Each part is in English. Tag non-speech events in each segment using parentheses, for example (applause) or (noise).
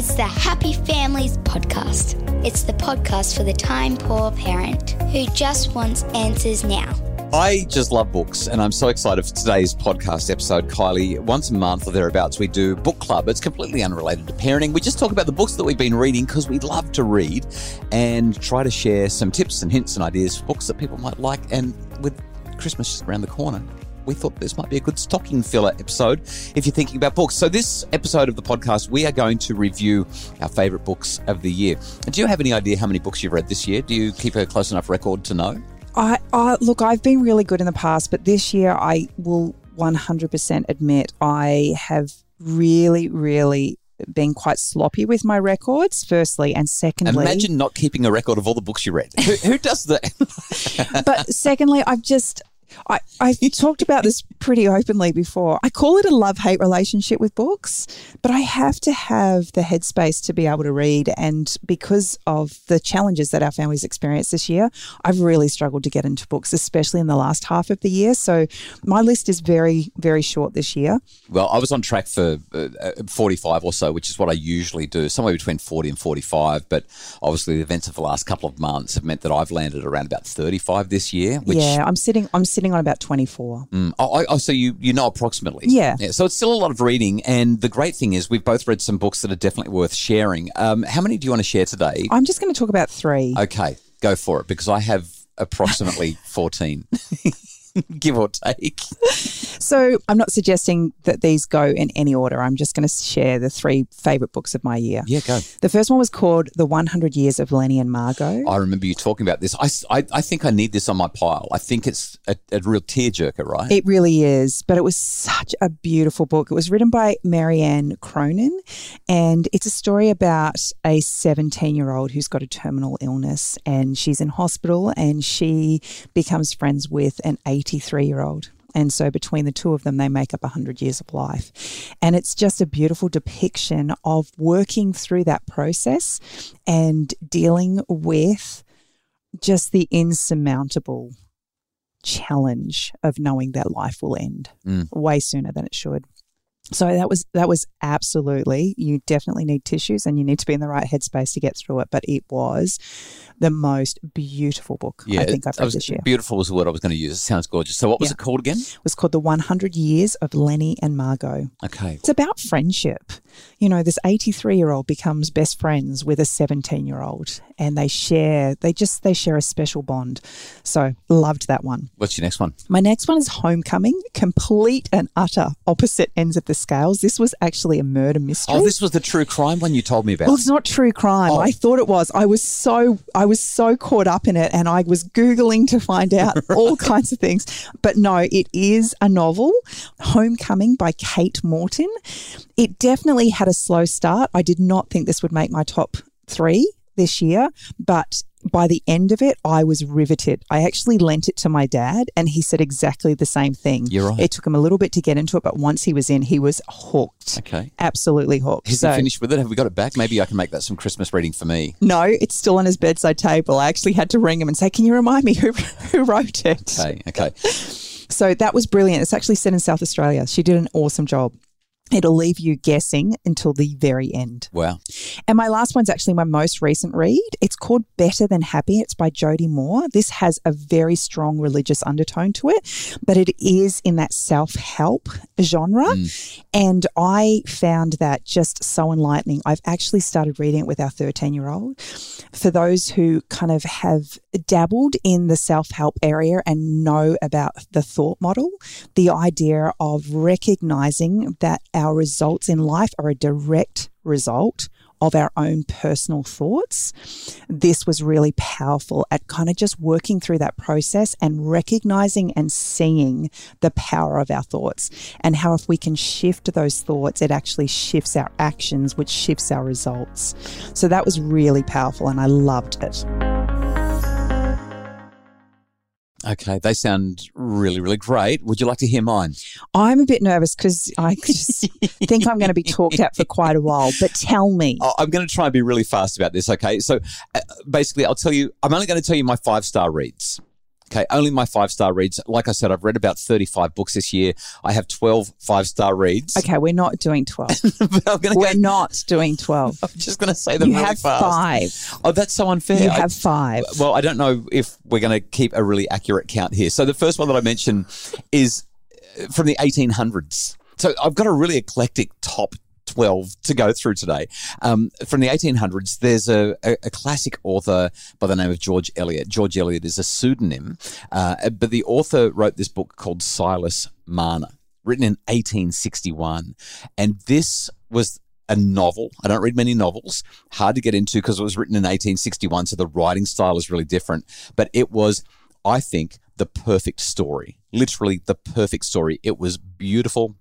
It's the Happy Families Podcast. It's the podcast for the time poor parent who just wants answers now. I just love books, and I'm so excited for today's podcast episode, Kylie. Once a month or thereabouts, we do book club. It's completely unrelated to parenting. We just talk about the books that we've been reading because we love to read and try to share some tips and hints and ideas for books that people might like. And with Christmas just around the corner, we thought this might be a good stocking filler episode if you're thinking about books. So, this episode of the podcast, we are going to review our favorite books of the year. Do you have any idea how many books you've read this year? Do you keep a close enough record to know? I, I look, I've been really good in the past, but this year I will 100% admit I have really, really been quite sloppy with my records, firstly, and secondly. Imagine not keeping a record of all the books you read. Who, who does that? (laughs) but secondly, I've just I, I've talked about this pretty openly before. I call it a love hate relationship with books, but I have to have the headspace to be able to read. And because of the challenges that our families experienced this year, I've really struggled to get into books, especially in the last half of the year. So my list is very, very short this year. Well, I was on track for uh, 45 or so, which is what I usually do, somewhere between 40 and 45. But obviously, the events of the last couple of months have meant that I've landed around about 35 this year. Which, yeah, I'm sitting. I'm sitting sitting on about 24. Mm. Oh, oh, so you, you know approximately. Yeah. yeah. So it's still a lot of reading. And the great thing is we've both read some books that are definitely worth sharing. Um, how many do you want to share today? I'm just going to talk about three. Okay, go for it because I have approximately (laughs) 14. (laughs) (laughs) give or take. So I'm not suggesting that these go in any order. I'm just going to share the three favourite books of my year. Yeah, go. The first one was called The 100 Years of Lenni and Margot. I remember you talking about this. I, I, I think I need this on my pile. I think it's a, a real tearjerker, right? It really is. But it was such a beautiful book. It was written by Marianne Cronin, and it's a story about a 17 year old who's got a terminal illness, and she's in hospital, and she becomes friends with an 83 year old. And so between the two of them, they make up 100 years of life. And it's just a beautiful depiction of working through that process and dealing with just the insurmountable challenge of knowing that life will end mm. way sooner than it should. So that was that was absolutely you definitely need tissues and you need to be in the right headspace to get through it. But it was the most beautiful book yeah, I think I've read was, this year. Beautiful was the word I was going to use. It sounds gorgeous. So what was yeah. it called again? It was called The 100 Years of Lenni and Margot. Okay. It's about friendship. You know, this 83 year old becomes best friends with a 17 year old and they share, they just, they share a special bond. So loved that one. What's your next one? My next one is Homecoming, complete and utter opposite ends of the scales. This was actually a murder mystery. Oh, this was the true crime one you told me about. Well, it's not true crime. Oh. I thought it was. I was so, I was so caught up in it and I was Googling to find out (laughs) all kinds of things. But no, it is a novel, Homecoming by Kate Morton. It definitely had a slow start. I did not think this would make my top three this year, but by the end of it, I was riveted. I actually lent it to my dad, and he said exactly the same thing. You're right. It took him a little bit to get into it, but once he was in, he was hooked. Okay. Absolutely hooked. Has so, he finished with it? Have we got it back? Maybe I can make that some Christmas reading for me. No, it's still on his bedside table. I actually had to ring him and say, Can you remind me who, (laughs) who wrote it? Okay, okay. So that was brilliant. It's actually set in South Australia. She did an awesome job. It'll leave you guessing until the very end. Wow. And my last one's actually my most recent read. It's called Better Than Happy. It's by Jodi Moore. This has a very strong religious undertone to it, but it is in that self help genre. Mm. And I found that just so enlightening. I've actually started reading it with our 13 year old. For those who kind of have dabbled in the self help area and know about the thought model, the idea of recognizing that our results in life are a direct result of our own personal thoughts. This was really powerful at kind of just working through that process and recognizing and seeing the power of our thoughts and how if we can shift those thoughts, it actually shifts our actions, which shifts our results. So that was really powerful and I loved it. Okay, they sound really, really great. Would you like to hear mine? I'm a bit nervous because I just (laughs) think I'm going to be talked at for quite a while. But tell me. Oh, I'm going to try and be really fast about this. Okay, so uh, basically, I'll tell you. I'm only going to tell you my five star reads. Okay, only my five star reads. Like I said, I've read about 35 books this year. I have 12 five star reads. Okay, we're not doing 12. (laughs) but I'm we're go, not doing 12. (laughs) I'm just going to say them You really have fast. five. Oh, that's so unfair. You I- have five. well, I don't know if we're going to keep a really accurate count here. So the first one that I mentioned is uh, from the 1800s. So I've got a really eclectic top 12 to go through today. Um, from the 1800s, there's a, a, a classic author by the name of George Eliot. George Eliot is a pseudonym, uh, but the author wrote this book called Silas Marner, written in 1861. And this was a novel. I don't read many novels. Hard to get into because it was written in 1861, so the writing style is really different. But it was, I think, the perfect story. Literally the perfect story. It was beautiful.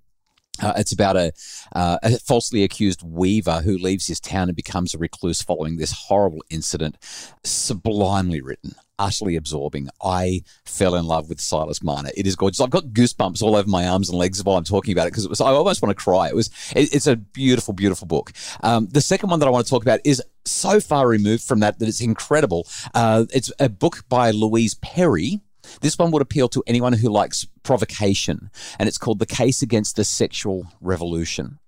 Uh, it's about a, uh, a falsely accused weaver who leaves his town and becomes a recluse following this horrible incident. Sublimely written, utterly absorbing. I fell in love with Silas Marner. It is gorgeous. I've got goosebumps all over my arms and legs while I'm talking about it because it was. I almost want to cry. It was. It, it's a beautiful, beautiful book. Um, the second one that I want to talk about is so far removed from that that it's incredible. Uh, it's a book by Louise Perry. This one would appeal to anyone who likes provocation, and it's called The Case Against the Sexual Revolution.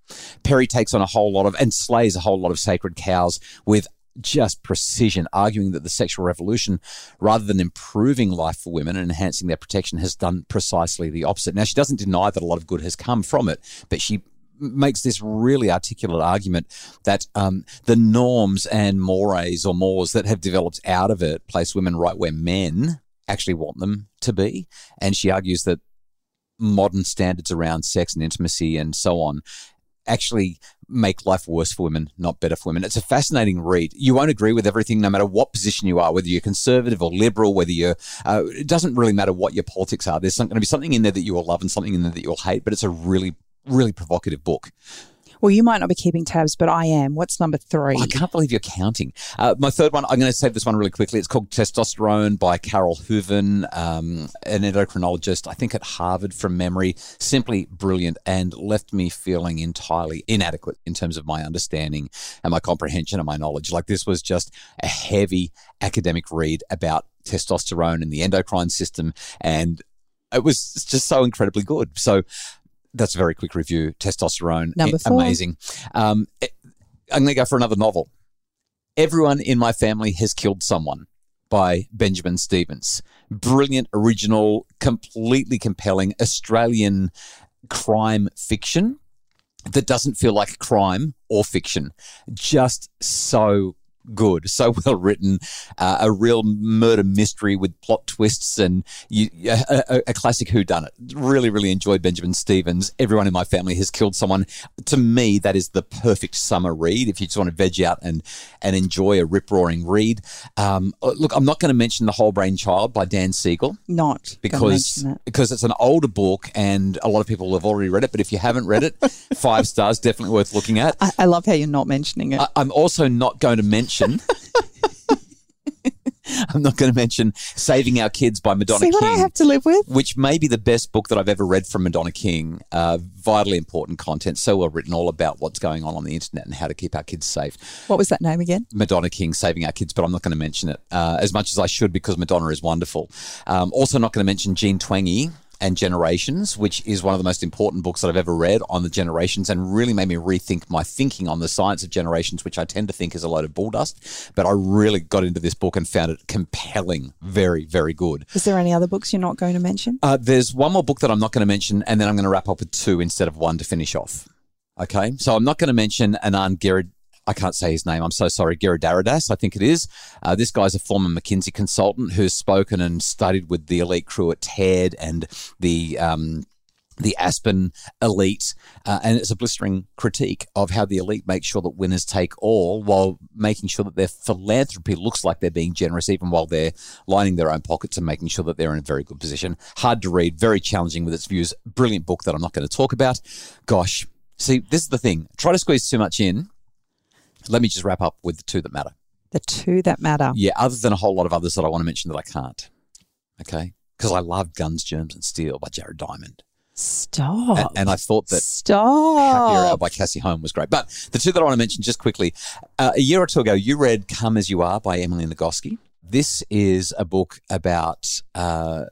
Perry takes on a whole lot of and slays a whole lot of sacred cows with just precision, arguing that the sexual revolution, rather than improving life for women and enhancing their protection, has done precisely the opposite. Now, she doesn't deny that a lot of good has come from it, but she makes this really articulate argument that um, the norms and mores or mores that have developed out of it place women right where men actually want them to be. And she argues that modern standards around sex and intimacy and so on actually make life worse for women, not better for women. It's a fascinating read. You won't agree with everything, no matter what position you are, whether you're conservative or liberal, whether you're, uh, it doesn't really matter what your politics are. There's going to be something in there that you will love and something in there that you'll hate, but it's a really, really provocative book. Well, you might not be keeping tabs, but I am. What's number three? I can't believe you're counting. Uh, my third one, I'm going to save this one really quickly. It's called Testosterone by Carole Hooven, um, an endocrinologist, I think at Harvard from memory. Simply brilliant and left me feeling entirely inadequate in terms of my understanding and my comprehension and my knowledge. Like this was just a heavy academic read about testosterone and the endocrine system. And it was just so incredibly good. So, that's a very quick review. Testosterone, Number four. amazing. Um, I'm going to go for another novel. Everyone in my family has killed someone by Benjamin Stevens. Brilliant, original, completely compelling Australian crime fiction that doesn't feel like crime or fiction. Just so good, so (laughs) well written, uh, a real murder mystery with plot twists and you, a, a, a classic whodunit. Really, really enjoyed Benjamin Stevens. Everyone in my family has killed someone. To me, that is the perfect summer read. If you just want to veg out and and enjoy a rip roaring read. Um, look, I'm not going to mention the Whole Brain Child by Dan Siegel not because it. because it's an older book and a lot of people have already read it. But if you haven't read it, (laughs) five stars definitely worth looking at. I, I love how you're not mentioning it. I, I'm also not going to mention. (laughs) I'm not going to mention "Saving Our Kids" by Madonna See what King I have to live with? which may be the best book that I've ever read from Madonna King. Uh, vitally important content, so well written, all about what's going on on the internet and how to keep our kids safe. What was that name again? Madonna King saving our kids, but I'm not going to mention it uh, as much as I should because Madonna is wonderful. Um, also, not going to mention Jean Twenge and Generations, which is one of the most important books that I've ever read on the generations and really made me rethink my thinking on the science of generations, which I tend to think is a load of bull dust. But I really got into this book and found it compelling, very, very good. Is there any other books you're not going to mention? Uh, there's one more book that I'm not going to mention, and then I'm going to wrap up with two instead of one to finish off. Okay, so I'm not going to mention Anand Gerard. I can't say his name. I'm so sorry. Giridharadas, I think it is. Uh, this guy's a former McKinsey consultant who's spoken and studied with the elite crew at TED and the um, the Aspen elite, uh, and it's a blistering critique of how the elite make sure that winners take all while making sure that their philanthropy looks like they're being generous, even while they're lining their own pockets and making sure that they're in a very good position. Hard to read, very challenging with its views. Brilliant book that I'm not going to talk about. Gosh, see, this is the thing. Try to squeeze too much in. Let me just wrap up with the two that matter. The two that matter. Yeah, other than a whole lot of others that I want to mention that I can't. Okay. Because I love Guns, Germs, and Steel by Jared Diamond. Stop. And, and I thought that Happier Stop. Hour by Cassie Home was great. But the two that I want to mention just quickly uh, a year or two ago, you read Come As You Are by Emily Nagoski. This is a book about uh,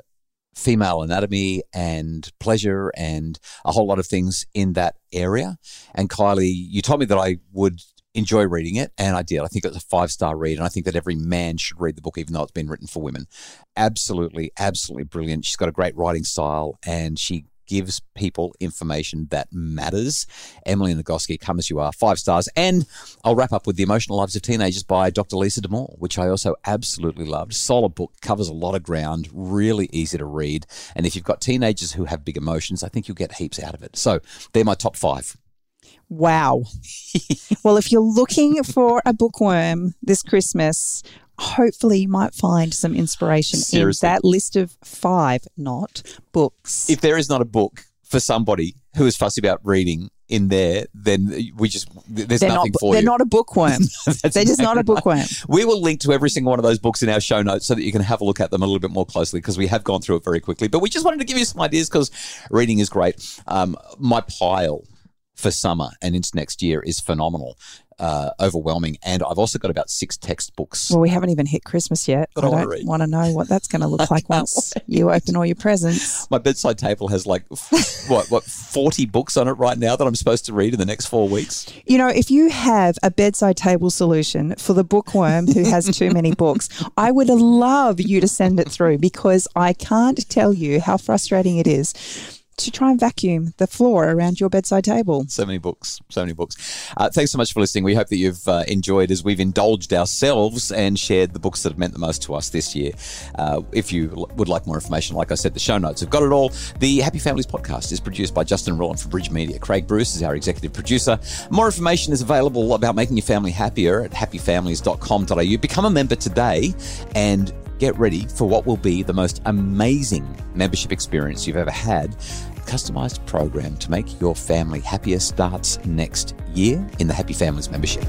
female anatomy and pleasure and a whole lot of things in that area. And Kylie, you told me that I would enjoy reading it, and I did. I think it was a five star read, and I think that every man should read the book, even though it's been written for women. Absolutely, absolutely brilliant. She's got a great writing style, and she gives people information that matters. Emily Nagoski, come as you are, five stars. And I'll wrap up with The Emotional Lives of Teenagers by Dr. Lisa Damour, which I also absolutely loved. Solid book, covers a lot of ground, really easy to read. And if you've got teenagers who have big emotions, I think you'll get heaps out of it. So they're my top five. Wow. (laughs) well, if you're looking for a bookworm this Christmas, hopefully you might find some inspiration Seriously. in that list of five, not books. If there is not a book for somebody who is fussy about reading in there, then we just there's they're nothing not, for they're you. not a bookworm. (laughs) They're just not a exactly right. bookworm. We will link to every single one of those books in our show notes so that you can have a look at them a little bit more closely because we have gone through it very quickly. But we just wanted to give you some ideas because reading is great. Um, my pile for summer and into next year is phenomenal, uh, overwhelming. And I've also got about six textbooks. Well, we haven't even hit Christmas yet. That I don't want to know what that's going to look (laughs) like once you open all your presents. (laughs) My bedside table has like what what forty books on it right now that I'm supposed to read in the next four weeks. You know, if you have a bedside table solution for the bookworm who has too (laughs) many books, I would love you to send it through because I can't tell you how frustrating it is to try and vacuum the floor around your bedside table. So many books, so many books. Uh, thanks so much for listening. We hope that you've uh, enjoyed as we've indulged ourselves and shared the books that have meant the most to us this year. Uh, if you l- would like more information, like I said, the show notes have got it all. The Happy Families podcast is produced by Justin Rowland for Bridge Media. Craig Bruce is our executive producer. More information is available about making your family happier at happyfamilies.com.au. Become a member today and get ready for what will be the most amazing membership experience you've ever had. A customized program to make your family happier starts next year in the Happy Families membership.